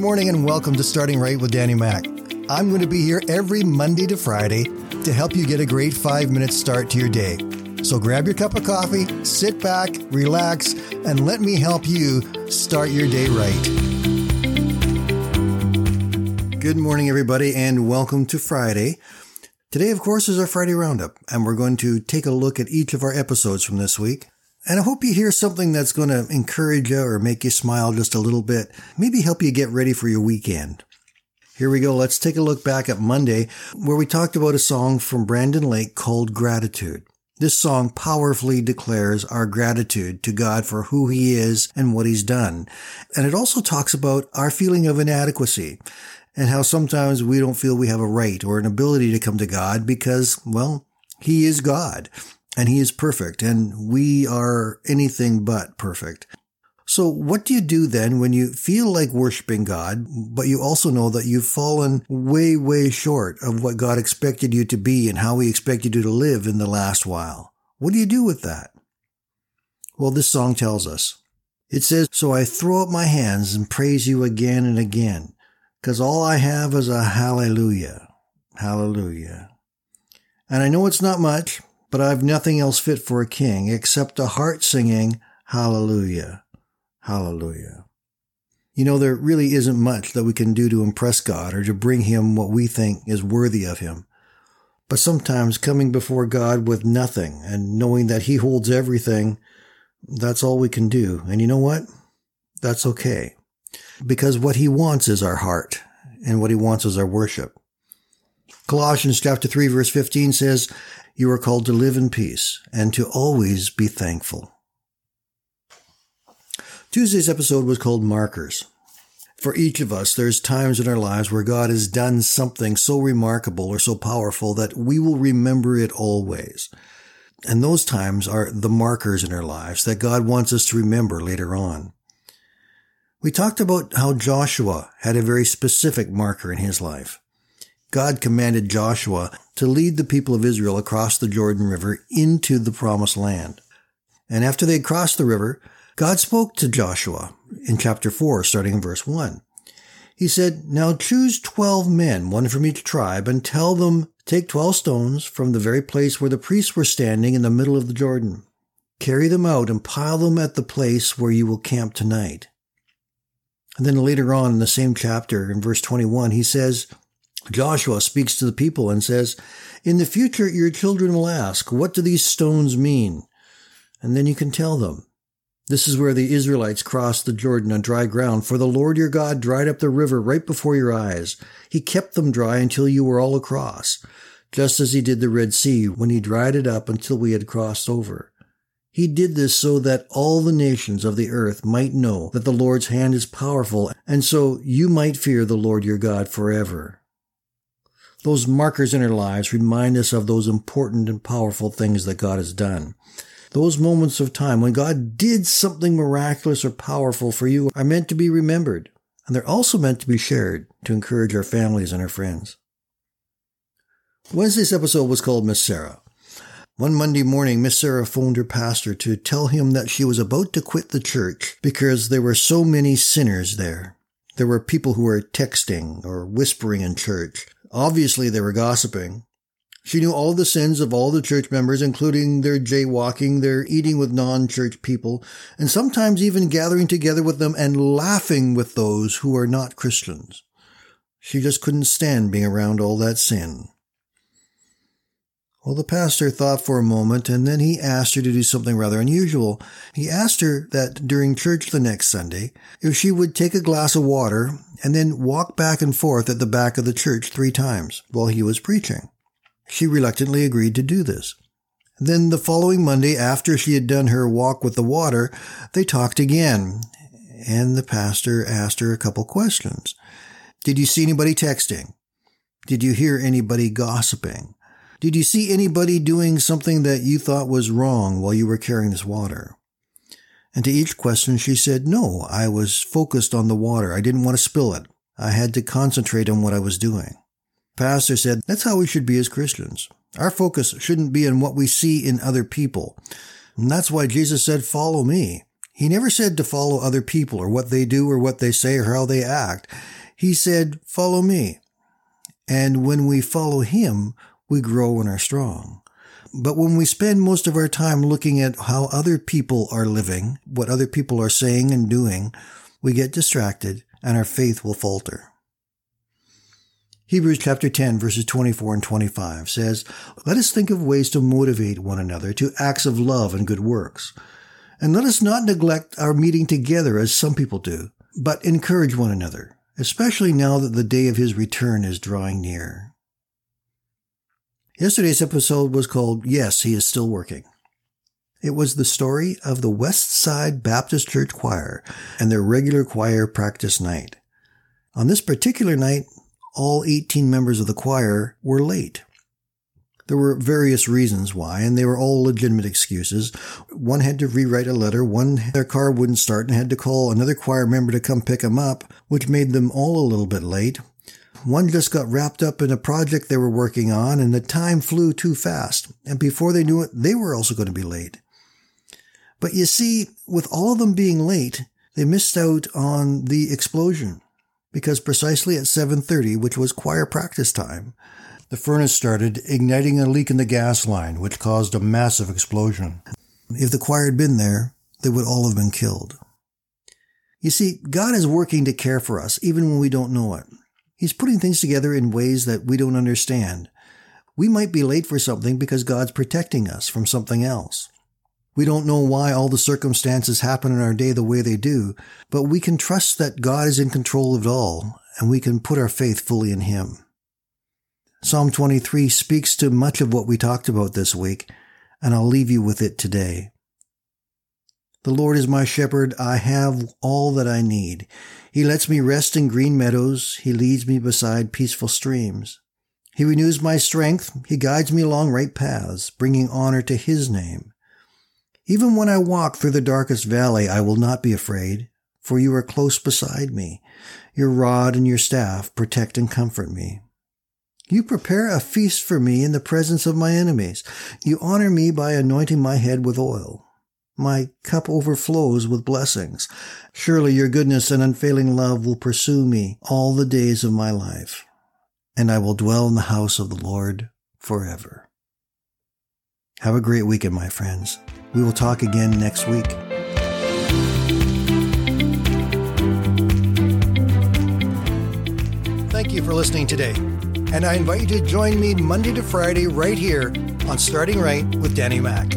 morning and welcome to Starting Right with Danny Mac. I'm going to be here every Monday to Friday to help you get a great five minute start to your day. So grab your cup of coffee, sit back, relax, and let me help you start your day right. Good morning, everybody, and welcome to Friday. Today, of course, is our Friday Roundup, and we're going to take a look at each of our episodes from this week. And I hope you hear something that's going to encourage you or make you smile just a little bit, maybe help you get ready for your weekend. Here we go. Let's take a look back at Monday, where we talked about a song from Brandon Lake called Gratitude. This song powerfully declares our gratitude to God for who He is and what He's done. And it also talks about our feeling of inadequacy and how sometimes we don't feel we have a right or an ability to come to God because, well, He is God and he is perfect and we are anything but perfect. So what do you do then when you feel like worshiping God, but you also know that you've fallen way, way short of what God expected you to be and how he expected you to live in the last while? What do you do with that? Well, this song tells us. It says, So I throw up my hands and praise you again and again, because all I have is a hallelujah. Hallelujah. And I know it's not much, but I've nothing else fit for a king except a heart singing, Hallelujah, Hallelujah. You know, there really isn't much that we can do to impress God or to bring Him what we think is worthy of Him. But sometimes coming before God with nothing and knowing that He holds everything, that's all we can do. And you know what? That's okay. Because what He wants is our heart, and what He wants is our worship. Colossians chapter 3 verse 15 says, you are called to live in peace and to always be thankful. Tuesday's episode was called Markers. For each of us, there's times in our lives where God has done something so remarkable or so powerful that we will remember it always. And those times are the markers in our lives that God wants us to remember later on. We talked about how Joshua had a very specific marker in his life. God commanded Joshua to lead the people of Israel across the Jordan River into the promised land. And after they had crossed the river, God spoke to Joshua in chapter 4, starting in verse 1. He said, Now choose twelve men, one from each tribe, and tell them, Take twelve stones from the very place where the priests were standing in the middle of the Jordan. Carry them out and pile them at the place where you will camp tonight. And then later on in the same chapter, in verse 21, he says, Joshua speaks to the people and says, In the future, your children will ask, What do these stones mean? And then you can tell them. This is where the Israelites crossed the Jordan on dry ground, for the Lord your God dried up the river right before your eyes. He kept them dry until you were all across, just as he did the Red Sea when he dried it up until we had crossed over. He did this so that all the nations of the earth might know that the Lord's hand is powerful, and so you might fear the Lord your God forever. Those markers in our lives remind us of those important and powerful things that God has done. Those moments of time when God did something miraculous or powerful for you are meant to be remembered, and they're also meant to be shared to encourage our families and our friends. Wednesday's episode was called Miss Sarah. One Monday morning, Miss Sarah phoned her pastor to tell him that she was about to quit the church because there were so many sinners there. There were people who were texting or whispering in church. Obviously, they were gossiping. She knew all the sins of all the church members, including their jaywalking, their eating with non-church people, and sometimes even gathering together with them and laughing with those who are not Christians. She just couldn't stand being around all that sin. Well, the pastor thought for a moment and then he asked her to do something rather unusual. He asked her that during church the next Sunday, if she would take a glass of water and then walk back and forth at the back of the church three times while he was preaching. She reluctantly agreed to do this. Then the following Monday, after she had done her walk with the water, they talked again, and the pastor asked her a couple questions. Did you see anybody texting? Did you hear anybody gossiping? Did you see anybody doing something that you thought was wrong while you were carrying this water? And to each question, she said, No, I was focused on the water. I didn't want to spill it. I had to concentrate on what I was doing. Pastor said, That's how we should be as Christians. Our focus shouldn't be on what we see in other people. And that's why Jesus said, Follow me. He never said to follow other people or what they do or what they say or how they act. He said, follow me. And when we follow him, we grow and are strong. But when we spend most of our time looking at how other people are living, what other people are saying and doing, we get distracted and our faith will falter. Hebrews chapter 10 verses 24 and 25 says, Let us think of ways to motivate one another to acts of love and good works. And let us not neglect our meeting together as some people do, but encourage one another, especially now that the day of his return is drawing near. Yesterday's episode was called Yes, He is Still Working. It was the story of the West Side Baptist Church Choir and their regular choir practice night. On this particular night, all 18 members of the choir were late. There were various reasons why, and they were all legitimate excuses. One had to rewrite a letter, one their car wouldn't start and had to call another choir member to come pick them up, which made them all a little bit late. One just got wrapped up in a project they were working on, and the time flew too fast, and before they knew it, they were also going to be late. But you see, with all of them being late, they missed out on the explosion because precisely at 7:30, which was choir practice time, the furnace started igniting a leak in the gas line, which caused a massive explosion. If the choir had been there, they would all have been killed. You see, God is working to care for us even when we don't know it. He's putting things together in ways that we don't understand. We might be late for something because God's protecting us from something else. We don't know why all the circumstances happen in our day the way they do, but we can trust that God is in control of it all, and we can put our faith fully in Him. Psalm 23 speaks to much of what we talked about this week, and I'll leave you with it today. The Lord is my shepherd. I have all that I need. He lets me rest in green meadows. He leads me beside peaceful streams. He renews my strength. He guides me along right paths, bringing honor to His name. Even when I walk through the darkest valley, I will not be afraid, for you are close beside me. Your rod and your staff protect and comfort me. You prepare a feast for me in the presence of my enemies. You honor me by anointing my head with oil. My cup overflows with blessings. Surely your goodness and unfailing love will pursue me all the days of my life, and I will dwell in the house of the Lord forever. Have a great weekend, my friends. We will talk again next week. Thank you for listening today. And I invite you to join me Monday to Friday right here on Starting Right with Danny Mack.